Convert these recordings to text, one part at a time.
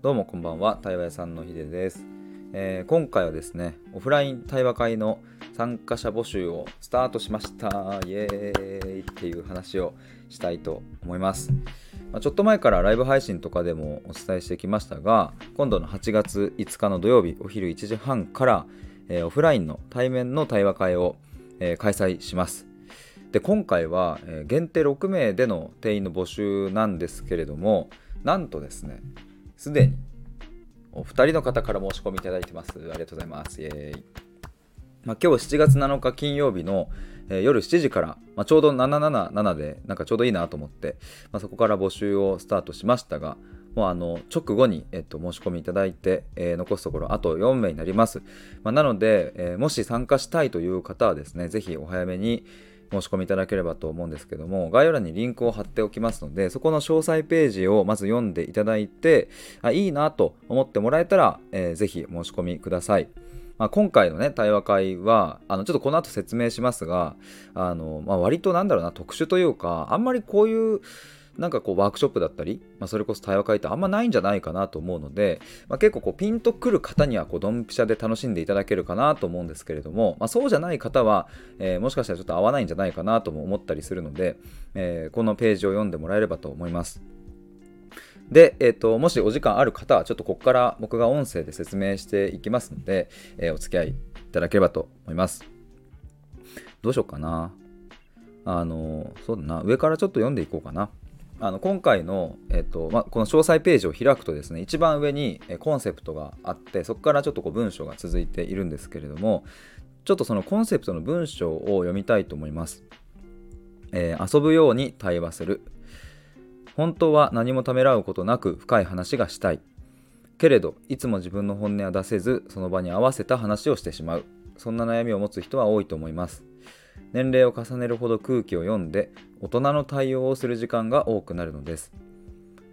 どうもこんばんは対話屋さんのひでです、えー、今回はですねオフライン対話会の参加者募集をスタートしました。イエーイ。っていう話をしたいと思います、まあ、ちょっと前からライブ配信とかでもお伝えしてきましたが今度の8月5日の土曜日お昼1時半から、えー、オフラインの対面の対話会を、えー、開催します。で今回は、限定6名での定員の募集なんですけれどもなんとですねすでにお二人の方から申し込みいただいてます。ありがとうございます。イエーイ。まあ、今日7月7日金曜日の、えー、夜7時から、まあ、ちょうど777でなんかちょうどいいなと思って、まあ、そこから募集をスタートしましたが、もうあの直後に、えっと、申し込みいただいて、えー、残すところあと4名になります。ま、なので、えー、もし参加したいという方はですね、ぜひお早めに、申し込みいただければと思うんですけども概要欄にリンクを貼っておきますのでそこの詳細ページをまず読んでいただいてあいいなと思ってもらえたら、えー、ぜひ申し込みください。まあ、今回のね対話会はあのちょっとこの後説明しますがあの、まあ、割となんだろうな特殊というかあんまりこういうなんかこうワークショップだったり、まあ、それこそ対話会ってあんまないんじゃないかなと思うので、まあ、結構こうピンとくる方にはこうドンピシャで楽しんでいただけるかなと思うんですけれども、まあ、そうじゃない方は、えー、もしかしたらちょっと合わないんじゃないかなとも思ったりするので、えー、このページを読んでもらえればと思います。で、えーと、もしお時間ある方はちょっとここから僕が音声で説明していきますので、えー、お付き合いいただければと思います。どうしようかな。あの、そうだな。上からちょっと読んでいこうかな。あの今回の、えっとま、この詳細ページを開くとですね一番上にコンセプトがあってそこからちょっとこう文章が続いているんですけれどもちょっとそのコンセプトの文章を読みたいと思います、えー、遊ぶように対話する。本当は何もためらうことなく深い話がしたい。けれどいつも自分の本音は出せずその場に合わせた話をしてしまう。そんな悩みを持つ人は多いと思います。年齢を重ねるほど空気を読んで大人の対応をする時間が多くなるのです。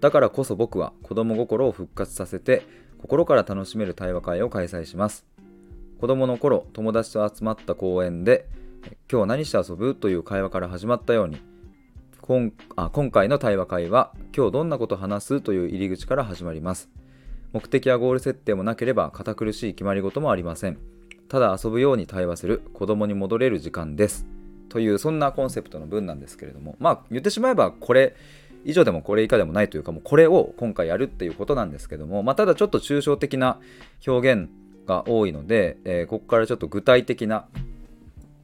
だからこそ僕は子供心を復活させて心から楽しめる対話会を開催します。子供の頃友達と集まった公園で今日何して遊ぶという会話から始まったように今あ今回の対話会は今日どんなこと話すという入り口から始まります。目的やゴール設定もなければ堅苦しい決まり事もありません。ただ遊ぶように対話する子供に戻れる時間ですというそんなコンセプトの文なんですけれどもまあ言ってしまえばこれ以上でもこれ以下でもないというかもうこれを今回やるっていうことなんですけども、まあ、ただちょっと抽象的な表現が多いので、えー、ここからちょっと具体的な、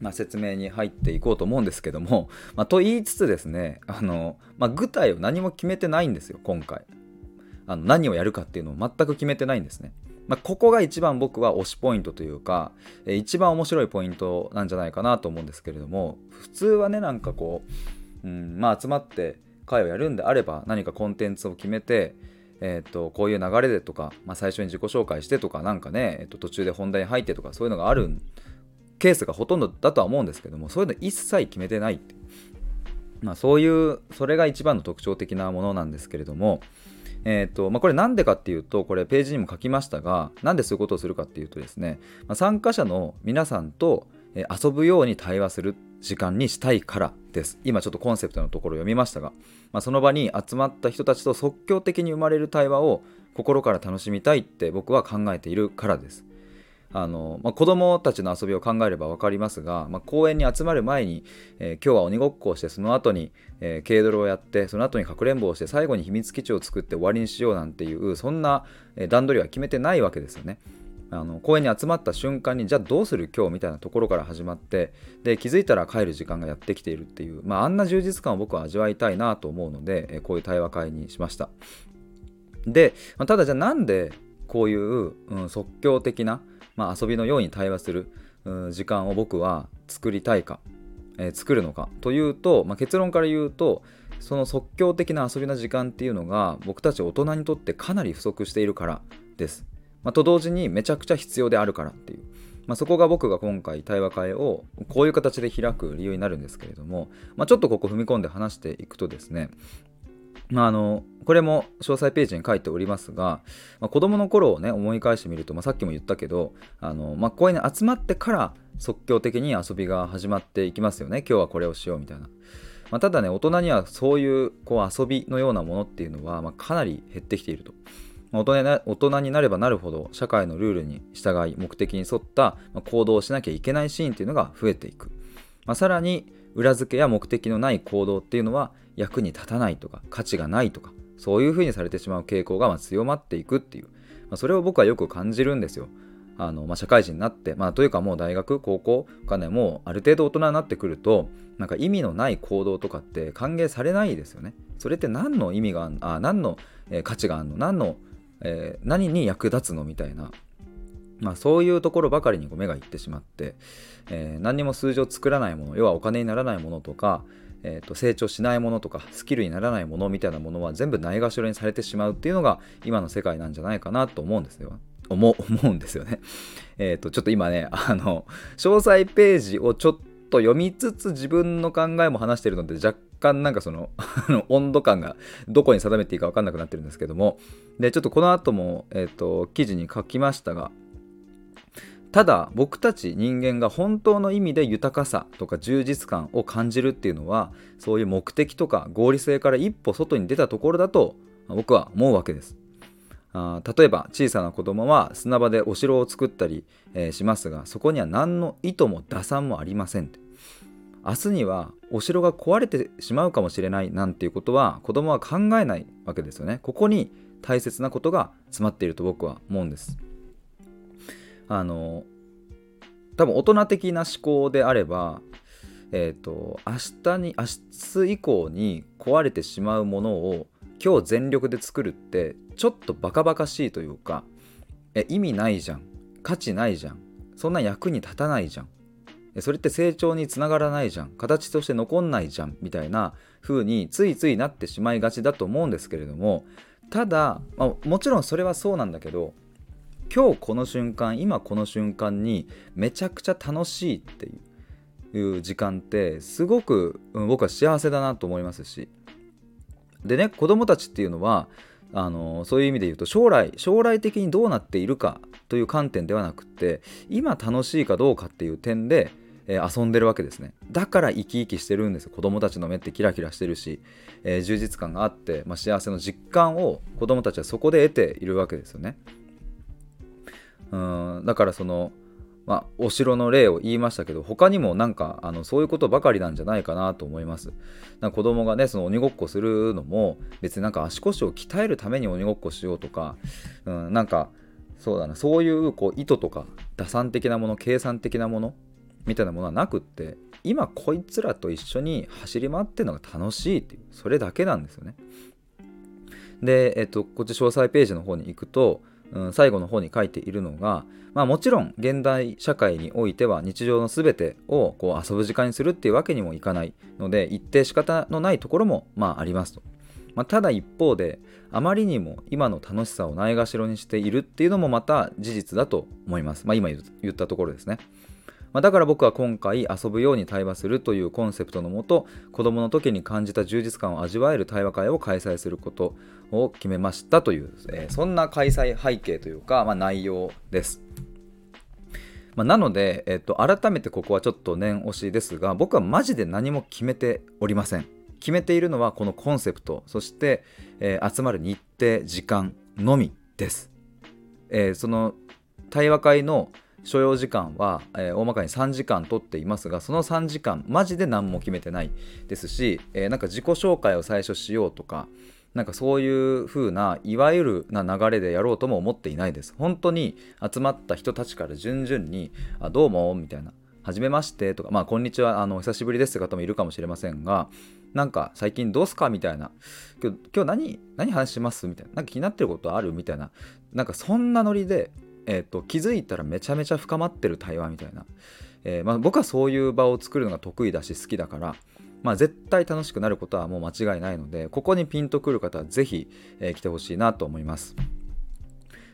まあ、説明に入っていこうと思うんですけども、まあ、と言いつつですねあの、ま、具体を何も決めてないんですよ今回。あの何をやるかっていうのを全く決めてないんですね。まあ、ここが一番僕は推しポイントというか、え一番面白いポイントなんじゃないかなと思うんですけれども普通はねなんかこう、うんまあ、集まって会をやるんであれば何かコンテンツを決めてえーと、こういう流れでとか、まあ、最初に自己紹介してとかなんかね、えーと、途中で本題に入ってとかそういうのがあるケースがほとんどだとは思うんですけどもそういうの一切決めてないってまあ、そういうそれが一番の特徴的なものなんですけれども、えーとまあ、これなんでかっていうとこれページにも書きましたがなんでそういうことをするかっていうとですね、まあ、参加者の皆さんと遊ぶように対話する時間にしたいからです。今ちょっとコンセプトのところ読みましたが、まあ、その場に集まった人たちと即興的に生まれる対話を心から楽しみたいって僕は考えているからです。あの、まあ、子供たちの遊びを考えれば分かりますが、まあ、公園に集まる前に、えー、今日は鬼ごっこをしてその後に、えー、軽泥をやってその後にかくれんぼをして最後に秘密基地を作って終わりにしようなんていうそんな、段取りは決めてないわけですよね。あの公園に集まった瞬間にじゃあどうする今日みたいなところから始まってで気づいたら帰る時間がやってきているっていう、まあ、あんな充実感を僕は味わいたいなと思うので、こういう対話会にしましたで、ま、ただじゃあなんでこういう、うん、即興的なまあ、遊びのように対話する時間を僕は作りたいか、えー、作るのかというと、まあ、結論から言うとその即興的な遊びの時間っていうのが僕たち大人にとってかなり不足しているからです。まあ、と同時にめちゃくちゃ必要であるからっていう、まあ、そこが僕が今回対話会をこういう形で開く理由になるんですけれども、まあ、ちょっとここ踏み込んで話していくとですねまあ、あのこれも詳細ページに書いておりますが、まあ、子供の頃をね思い返してみると、まあ、さっきも言ったけどあの、まあ、公園に集まってから即興的に遊びが始まっていきますよね。今日はこれをしようみたいな、まあ、ただね大人にはそういうこう遊びのようなものっていうのは、まあ、かなり減ってきていると。ま大人になればなるほど社会のルールに従い目的に沿った行動をしなきゃいけないシーンっていうのが増えていく、まあ、さらに裏付けや目的のない行動っていうのは役に立たないとか価値がないとかそういうふうにされてしまう傾向がま強まっていくっていう、まあ、それを僕はよく感じるんですよ。あのまあ、社会人になって、まあ、というかもう大学高校かねもうある程度大人になってくるとなんか意味のない行動とかって歓迎されないですよね。それって何の意味があ何の、え、価値があるの？何のえー、何に役立つの？みたいな、まあ、そういうところばかりに目がいってしまって、えー、何にも数字を作らないもの要はお金にならないものとか、えー、と成長しないものとかスキルにならないものみたいなものは全部ないがしろにされてしまうっていうのが今の世界なんじゃないかなと思うんですよ。思 思うんですよね。えっ、とちょっと今ねあの詳細ページをちょっと読みつつ自分の考えも話してるので若干なんかその 温度感がどこに定めていいか分かんなくなってるんですけどもでちょっとこの後も、えーと、記事に書きましたがただ僕たち人間が本当の意味で豊かさとか充実感を感じるっていうのはそういう目的とか合理性から一歩外に出たところだと僕は思うわけです。あ例えば小さな子供は砂場でお城を作ったり、えー、しますがそこには何の意図も打算もありません明日にはお城が壊れてしまうかもしれないなんていうことは子供は考えないわけですよね。ここに大切なことが詰まっていると僕は思うんです。あの多分大人的な思考であれば、えっ、ー、と明日に明日以降に壊れてしまうものを今日全力で作るってちょっとバカバカしいというかえ意味ないじゃん。価値ないじゃん。そんな役に立たないじゃん。それって成長につながらないじゃん。形として残んないじゃん。みたいな風についついなってしまいがちだと思うんですけれどもただ、まあ、もちろんそれはそうなんだけど今日この瞬間今この瞬間にめちゃくちゃ楽しいっていう時間ってすごく、うん、僕は幸せだなと思いますし。でね子供たちっていうのはあのそういう意味で言うと将来将来的にどうなっているかという観点ではなくって今楽しいかどうかっていう点でえー、遊んでるわけですね。だから生き生きしてるんです。子供たちの目ってキラキラしてるし、えー、充実感があって、まあ、幸せの実感を子供たちはそこで得ているわけですよね。うん。だからそのまあ、お城の例を言いましたけど他にもなんかあのそういうことばかりなんじゃないかなと思います。なんか子供がねその鬼ごっこするのも別になんか足腰を鍛えるために鬼ごっこしようとか、うん、なんかそうだな。そういうこう意図とか打算的なもの計算的なものみたいなものはなくって今こいつらと一緒に走り回ってるのが楽しいっていうそれだけなんですよね。で、えっと、こっち詳細ページの方に行くと、うん、最後の方に書いているのが、まあ、もちろん現代社会においては日常の全てをこう遊ぶ時間にするっていうわけにもいかないので一定仕方のないところもまあありますと、まあ、ただ一方であまりにも今の楽しさをないがしろにしているっていうのもまた事実だと思います、まあ、今言ったところですね。まあ、だから僕は今回遊ぶように対話するというコンセプトのもと子供の時に感じた充実感を味わえる対話会を開催することを決めましたという、えー、そんな開催背景というか、まあ、内容です。まあ、なので、えっと、改めてここはちょっと念押しですが僕はマジで何も決めておりません。決めているのはこのコンセプトそして、えー、集まる日程時間のみです。えー、その対話会の所要時間は、えー、大まかに3時間取っていますがその3時間マジで何も決めてないですし、えー、なんか自己紹介を最初しようとかなんかそういう風ないわゆるな流れでやろうとも思っていないです。本当に集まった人たちから順々に「あどうも」みたいな「はじめまして」とか「まあこんにちはあの久しぶりです」って方もいるかもしれませんがなんか最近どうすかみたいな。今日今日何何話しますみたいな。なんか気になってることあるみたいな。なんかそんなノリでえーと、気づいたらめちゃめちゃ深まってる対話みたいな、えー、まあ、僕はそういう場を作るのが得意だし好きだから、まあ、絶対楽しくなることはもう間違いないのでここにピンとくる方はぜひ、えー、来てほしいなと思います。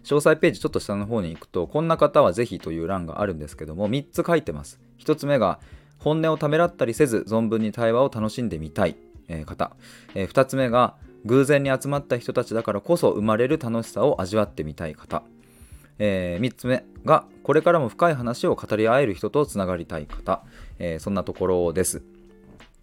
詳細ページちょっと下の方に行くとこんな方はぜひという欄があるんですけども3つ書いてます。1つ目が本音をためらったりせず存分に対話を楽しんでみたい、えー、方、え2つ目が偶然に集まった人たちだからこそ生まれる楽しさを味わってみたい方。えー、3つ目がこれからも深い話を語り合える人とつながりたい方、えー、そんなところです。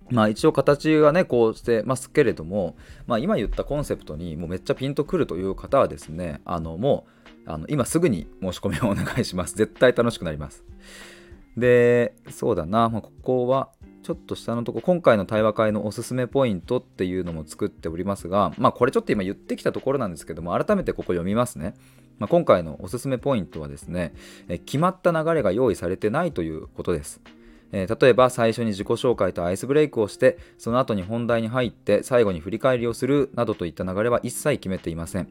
まあ一応形はねこうしてますけれども、まあ、今言ったコンセプトにもうめっちゃピンとくるという方はですねあのもうあの今すぐに申し込みをお願いします。絶対楽しくなります。でそうだな、まあ、ここはちょっと下のとこ今回の対話会のおすすめポイントっていうのも作っておりますがまあこれちょっと今言ってきたところなんですけども改めてここ読みますね、まあ、今回のおすすめポイントはですねえ決まった流れが用意されてないということです。えー、例えば最初に自己紹介とアイスブレイクをしてその後に本題に入って最後に振り返りをするなどといった流れは一切決めていません、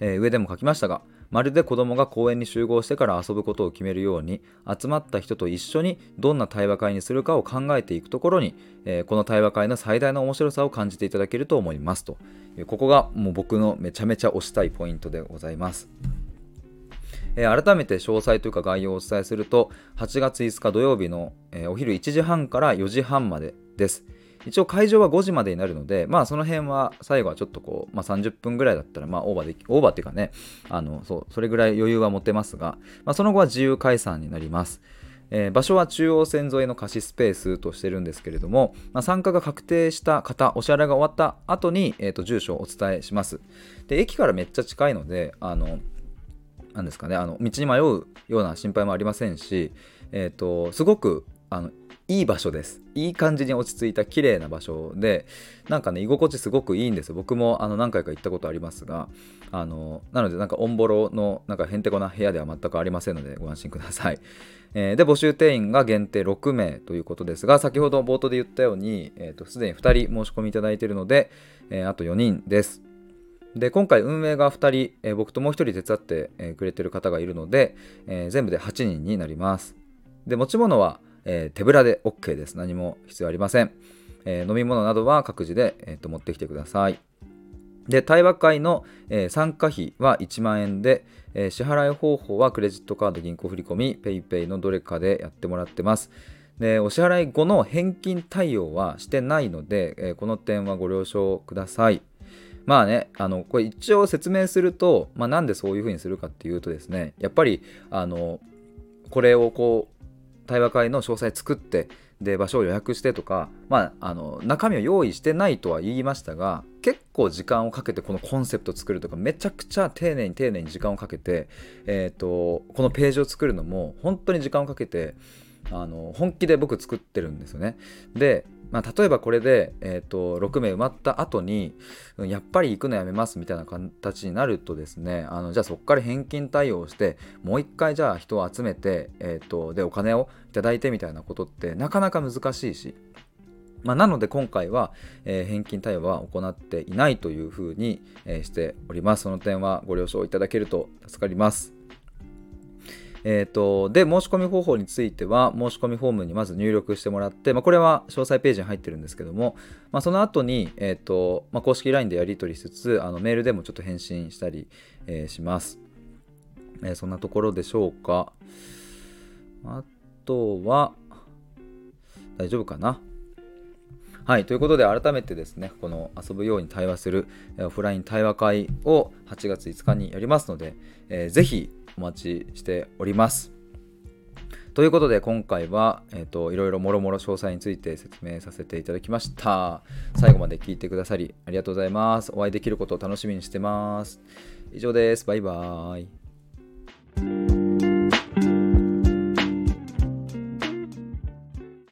えー、上でも書きましたがまるで子供が公園に集合してから遊ぶことを決めるように集まった人と一緒にどんな対話会にするかを考えていくところに、えー、この対話会の最大の面白さを感じていただけると思いますとここがもう僕のめちゃめちゃ推したいポイントでございます。改めて詳細というか概要をお伝えすると8月5日土曜日の、お昼1時半から4時半までです。一応会場は5時までになるので、まあその辺は最後はちょっとこう、まあ30分ぐらいだったら、まあオーバーでき、オーバーっていうかね、あの、そう、それぐらい余裕は持てますが、まあその後は自由解散になります。えー、場所は中央線沿いの貸しスペースとしてるんですけれども、まあ、参加が確定した方、お支払いが終わった後に、えーと、住所をお伝えします。で、駅からめっちゃ近いので、あの、なんですかね、あの道に迷うような心配もありませんし、えーとすごくあのいい場所です。いい感じに落ち着いた綺麗な場所で、なんかね、居心地すごくいいんですよ。僕もあの何回か行ったことありますが、あのなので、なんかオンボロのなんかへんてこな部屋では全くありませんので、ご安心ください。えー、で、募集定員が限定6名ということですが、先ほど冒頭で言ったように、えーと、すでに2人申し込みいただいているので、えー、あと4人です。で今回運営が2人、えー、僕ともう1人手伝って、くれてる方がいるので、えー、全部で8人になります。で持ち物はえー、手ぶらで OK です。何も必要ありません。えー、飲み物などは各自で、えーと、持ってきてください。で、対話会の、えー、参加費は1万円で、え支払い方法はクレジットカード、銀行振込、PayPay のどれかでやってもらってます。で、お支払い後の返金対応はしてないので、えこの点はご了承ください。まあね、あのこれ一応説明すると、まあ、なんでそういうふうにするかっていうとですね、やっぱりあのこれをこう対話会の詳細作ってで場所を予約してとか、まあ、あの中身を用意してないとは言いましたが結構時間をかけてこのコンセプト作るとかめちゃくちゃ丁寧に丁寧に時間をかけて、えーと、このページを作るのも本当に時間をかけてあの本気で僕作ってるんですよね。でまあ、例えばこれで、えーと、6名埋まった後にやっぱり行くのやめますみたいな形になるとですねあのじゃあそこから返金対応してもう一回じゃあ人を集めて、えーと、でお金をいただいてみたいなことってなかなか難しいし、まあ、なので今回は、えー、返金対応は行っていないというふうに、えー、しておりますその点はご了承いただけると助かりますえーと、で申し込み方法については申し込みフォームにまず入力してもらって、まあ、これは詳細ページに入ってるんですけども、まあ、その後に、えーとまあ、公式 LINE でやり取りしつつあのメールでもちょっと返信したり、えー、します、えー、そんなところでしょうか。あとは大丈夫かな。はい、ということで改めてですね、この遊ぶように対話するオフライン対話会を8月5日にやりますので、えー、ぜひお待ちしております。ということで今回は、えーと、いろいろもろもろ詳細について説明させていただきました。最後まで聞いてくださりありがとうございます。お会いできることを楽しみにしてます。以上です。バイバーイ。